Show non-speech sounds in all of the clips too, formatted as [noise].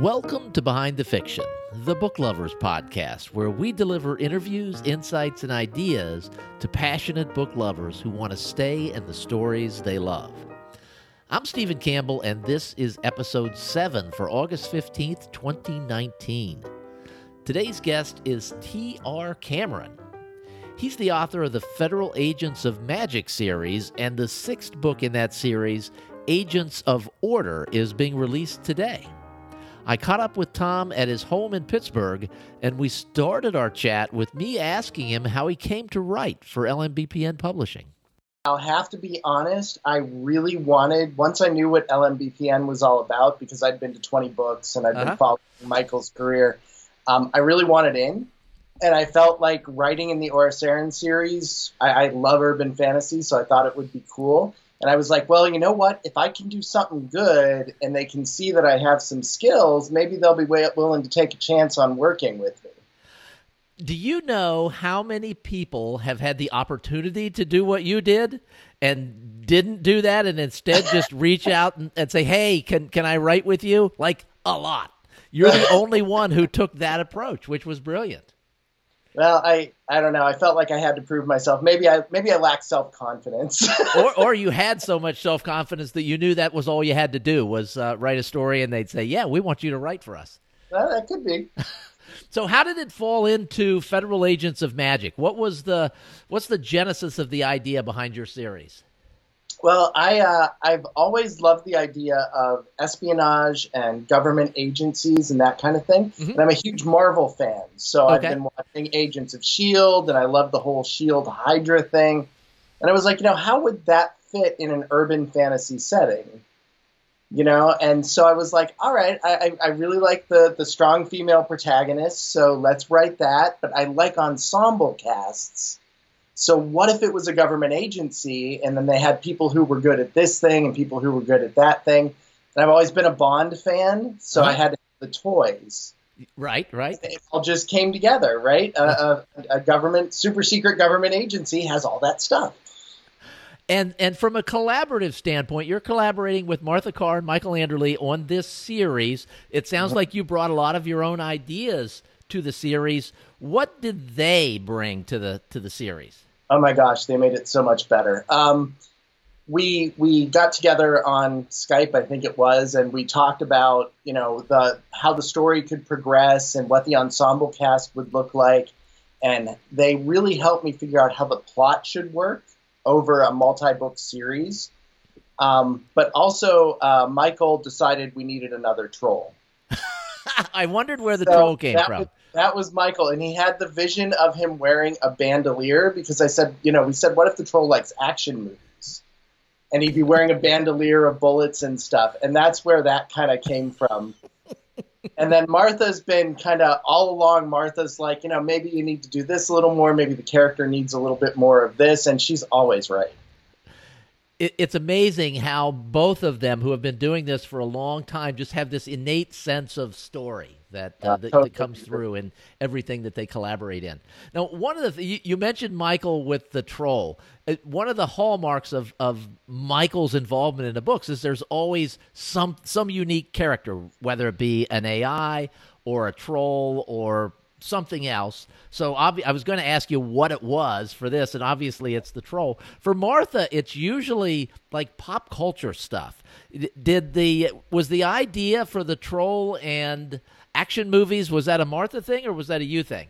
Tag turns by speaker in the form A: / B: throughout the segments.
A: Welcome to Behind the Fiction, the Book Lovers podcast, where we deliver interviews, insights, and ideas to passionate book lovers who want to stay in the stories they love. I'm Stephen Campbell, and this is episode 7 for August 15th, 2019. Today's guest is T.R. Cameron. He's the author of the Federal Agents of Magic series, and the sixth book in that series, Agents of Order, is being released today. I caught up with Tom at his home in Pittsburgh, and we started our chat with me asking him how he came to write for LMBPN Publishing.
B: I'll have to be honest, I really wanted, once I knew what LMBPN was all about, because I'd been to 20 books and I'd
A: Uh-huh.
B: been following Michael's career, um, I really wanted in. And I felt like writing in the Oriceran series, I, I love urban fantasy, so I thought it would be cool. And I was like, well, you know what? If I can do something good and they can see that I have some skills, maybe they'll be way willing to take a chance on working with me.
A: Do you know how many people have had the opportunity to do what you did and didn't do that and instead [laughs] just reach out and, and say, hey, can, can I write with you? Like a lot. You're the [laughs] only one who took that approach, which was brilliant.
B: Well, I, I don't know. I felt like I had to prove myself. Maybe I maybe I lacked self confidence. [laughs]
A: or, or you had so much self confidence that you knew that was all you had to do was uh, write a story, and they'd say, "Yeah, we want you to write for us."
B: well, that could be. [laughs]
A: So, how did it fall into Federal Agents of Magic? What was the what's the genesis of the idea behind your series?
B: Well, I uh, I've always loved the idea of espionage and government agencies and that kind of thing.
A: Mhm.
B: And I'm a huge Marvel fan, so I've been watching Agents of Shield, and I love the whole Shield Hydra thing. And I was like, you know, how would that fit in an urban fantasy setting? You know, and so I was like, all right, I, I I really like the the strong female protagonist, so let's write that. But I like ensemble casts. So what if it was a government agency and then they had people who were good at this thing and people who were good at that thing? And I've always been a Bond fan, so I
A: Uh-huh.
B: had the toys.
A: Right, right.
B: It all just came together, right? A, a, a government, super secret government agency has all that stuff.
A: And and from a collaborative standpoint, you're collaborating with Martha Carr and Michael Anderle on this series. It sounds like you brought a lot of your own ideas to the series. What did they bring to the to the series?
B: Oh my gosh, they made it so much better. Um, we we got together on Skype, I think it was, and we talked about you know the how the story could progress and what the ensemble cast would look like, and they really helped me figure out how the plot should work over a multi-book series. Um, but also, uh, Michael decided we needed another troll. [laughs]
A: I wondered where the
B: So
A: troll came
B: that
A: from.
B: Was, that was Michael, and he had the vision of him wearing a bandolier because I said, you know, we said, what if the troll likes action movies? And he'd be wearing a bandolier of bullets and stuff. And that's where that kind of came from. and then Martha's been kind of all along, Martha's like, you know, maybe you need to do this a little more. Maybe the character needs a little bit more of this. And she's always right.
A: It, it's amazing how both of them, who have been doing this for a long time, just have this innate sense of story that uh, that, that comes through in everything that they collaborate in. Now, one of the th- you, you mentioned Michael with the troll. Uh, One of the hallmarks of of Michael's involvement in the books is there's always some some unique character, whether it be an AI or a troll or something else. So obvi- I was going to ask you what it was for this, and obviously it's the troll. For Martha, it's usually like pop culture stuff. Did the was the idea for the troll and action movies was that a Martha thing or was that a you thing?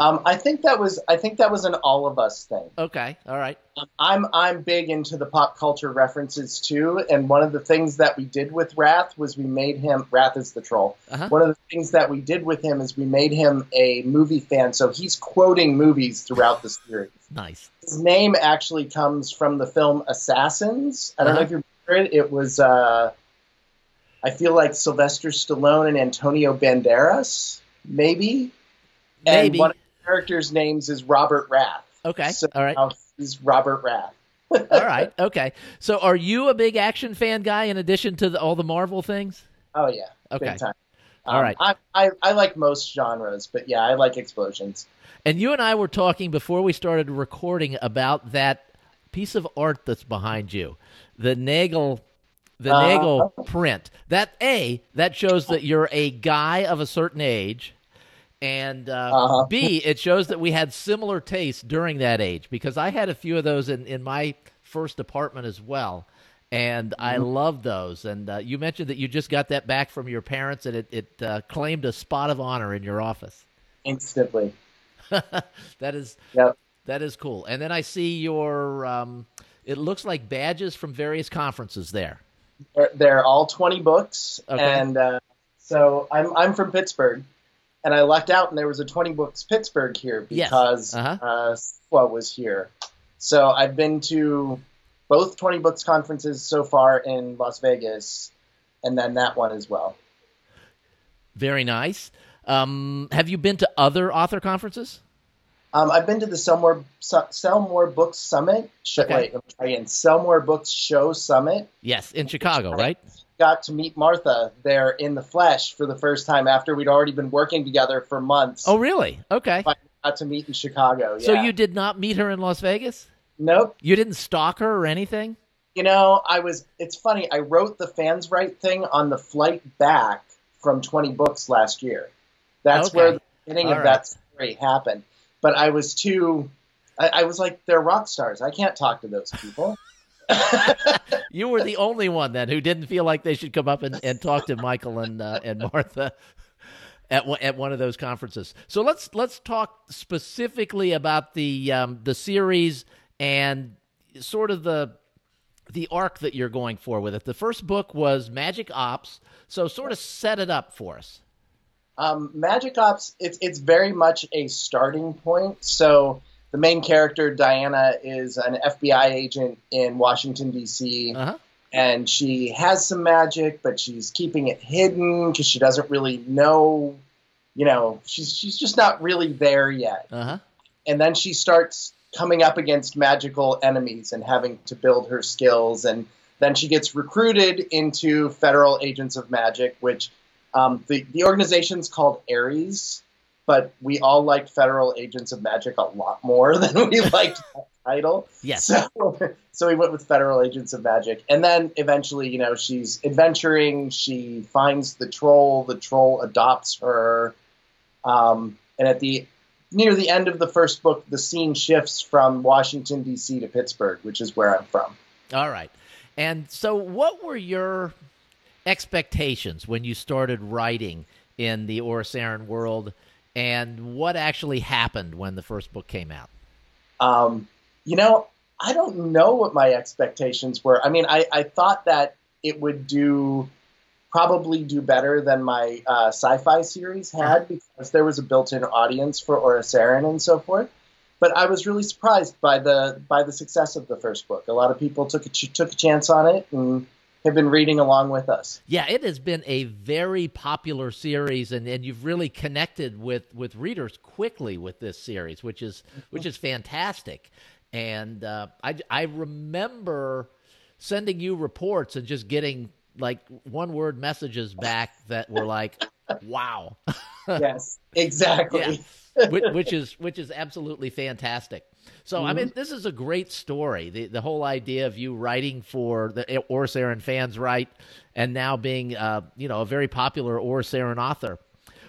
B: Um, I think that was I think that was an all of us thing.
A: Okay, all right.
B: I'm I'm big into the pop culture references too, and one of the things that we did with Rath was we made him Rath is the troll.
A: Uh-huh.
B: One of the things that we did with him is we made him a movie fan, so he's quoting movies throughout the series.
A: Nice.
B: His name actually comes from the film Assassins. I don't know
A: Uh-huh.
B: if you remember it. It was uh, I feel like Sylvester Stallone and Antonio Banderas, maybe. And
A: Maybe.
B: one of the characters' names is Robert Rath.
A: Okay.
B: So
A: all right.
B: he's Robert Rath. [laughs]
A: All right. Okay. So are you a big action fan guy in addition to the, all the Marvel things?
B: Oh yeah,
A: Okay.
B: Um,
A: right.
B: I, I I like most genres, but yeah, I like explosions.
A: And you and I were talking before we started recording about that piece of art that's behind you, the Nagel the uh, Nagel print. That A, that shows that you're a guy of a certain age. And uh, uh-huh. B, it shows that we had similar tastes during that age because I had a few of those in, in my first apartment as well. And mm-hmm. I love those. And uh, you mentioned that you just got that back from your parents and it, it uh, claimed a spot of honor in your office.
B: Instantly. [laughs]
A: that is
B: yep.
A: that is cool. And then I see your um, it looks like badges from various conferences there.
B: They're, they're all 20 books. Okay. And uh, so I'm, I'm from Pittsburgh. And I lucked out, and there was a 20 books Pittsburgh here because yes. uh-huh. uh, was here. So I've been to both 20 books conferences so far in Las Vegas, and then that one as well.
A: Very nice. Um, have you been to other author conferences?
B: Um, I've been to the Sell More Sell More Books Summit. Show, okay. Wait, let me try again. Sell More Books Show Summit.
A: Yes, in Chicago, right?
B: Got to meet Martha there in the flesh for the first time after we'd already been working together for months.
A: Oh, really? Okay.
B: I got to meet in Chicago. Yeah.
A: So you did not meet her in Las Vegas?
B: Nope.
A: You didn't stalk her or anything?
B: You know, I was. It's funny. I wrote the fans right thing on the flight back from 20 books last year. That's okay. where the beginning All of right. that story happened but I was too. I, I was like, they're rock stars. I can't talk to those people.
A: You were the only one then who didn't feel like they should come up and, and talk to Michael and uh, and Martha at one, at one of those conferences. So let's let's talk specifically about the um, the series and sort of the the arc that you're going for with it. The first book was Magic Ops, so sort of set it up for us.
B: Um, Magic Ops, it's it's very much a starting point. So the main character Diana is an FBI agent in Washington D.C. Uh-huh. And she has some magic, but she's keeping it hidden because she doesn't really know. You know, she's she's just not really there yet. Uh-huh. And then she starts coming up against magical enemies and having to build her skills. And then she gets recruited into Federal Agents of Magic, which um, the, the organization's called Ares, but we all liked Federal Agents of Magic a lot more [laughs] than we liked that title.
A: Yes.
B: So, [laughs] so we went with Federal Agents of Magic. And then eventually, you know, she's adventuring. She finds the troll. The troll adopts her. Um, and at the near the end of the first book, the scene shifts from Washington, D.C. to Pittsburgh, which is where I'm from.
A: All right. And so, what were your expectations when you started writing in the Oriceran world, and what actually happened when the first book came out?
B: Um, you know, I don't know what my expectations were. I mean, I, I thought that it would do probably do better than my uh, sci-fi series had uh-huh. because there was a built-in audience for Oriceran and so forth. But I was really surprised by the by the success of the first book. A lot of people took a ch- took a chance on it, and have been reading along with us.
A: Yeah, it has been a very popular series, and, and you've really connected with, with readers quickly with this series, which is which is fantastic. And uh, I I remember sending you reports and just getting like one word messages back that were like, "Wow." [laughs]
B: yes, exactly.
A: yeah. which, which is which is absolutely fantastic. So mm-hmm. I mean, this is a great story. The the whole idea of you writing for the Oriceran fans, right, and now being uh, you know a very popular Oriceran author.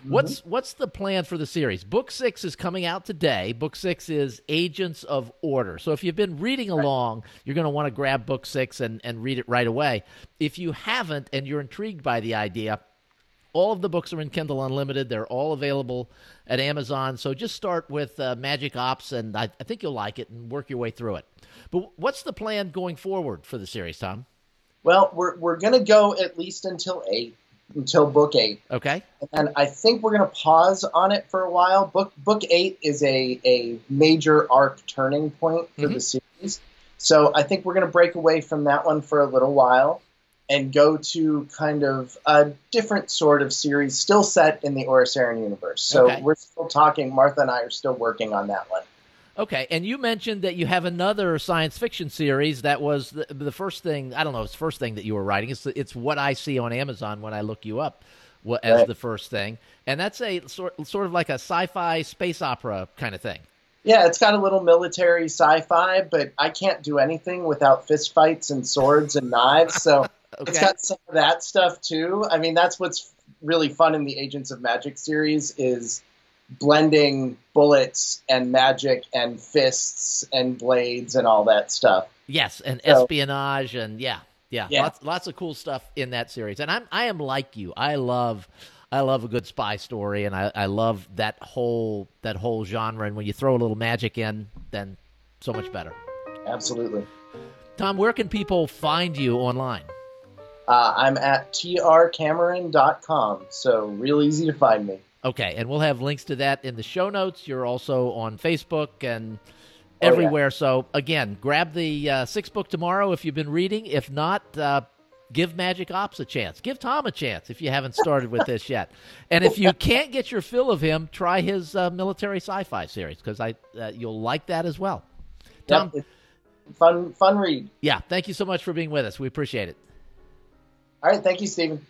A: Mm-hmm. What's what's the plan for the series? Book six is coming out today. Book six is Agents of Order. So if you've been reading along, you're going to want to grab book six and, and read it right away. If you haven't and you're intrigued by the idea, all of the books are in Kindle Unlimited. They're all available at Amazon. So just start with uh, Magic Ops, and I, I, think you'll like it and work your way through it. But what's the plan going forward for the series, Tom?
B: Well, we're, we're going to go at least until eight, until book eight.
A: Okay.
B: And I think we're going to pause on it for a while. Book book eight is a, a major arc turning point for mm-hmm. the series. So I think we're going to break away from that one for a little while and go to kind of a different sort of series, still set in the Orys universe. So okay. we're still talking. Martha and I are still working on that one.
A: Okay, and you mentioned that you have another science fiction series that was the, the first thing. I don't know, it's the first thing that you were writing. It's it's what I see on Amazon when I look you up as right. the first thing, and that's a sort sort of like a sci-fi space opera kind of thing.
B: Yeah, it's got a little military sci-fi, but I can't do anything without fistfights and swords and knives. So
A: Okay.
B: It's got some of that stuff too. I mean, that's what's really fun in the Agents of Magic series is blending bullets and magic and fists and blades and all that stuff.
A: Yes, and
B: So-
A: espionage and yeah, yeah,
B: Yeah.
A: lots lots of cool stuff in that series. And I'm I am like you. I love I love a good spy story, and I, I love that whole that whole genre. And when you throw a little magic in, then so much better.
B: Absolutely.
A: Tom, where can people find you online?
B: Uh, I'm at trcameron.com, so real easy to find me.
A: Okay, and we'll have links to that in the show notes. You're also on Facebook and
B: Oh, yeah.
A: everywhere. So again, grab the uh, six book tomorrow if you've been reading. If not, uh, give Magic Ops a chance. Give Tom a chance if you haven't started with this yet. And if you [laughs] can't get your fill of him, try his uh, military sci-fi series because I uh, you'll like that as well. Tom,
B: Yep, fun, fun read.
A: yeah, thank you so much for being with us. We appreciate it.
B: All right, thank you, Stephen.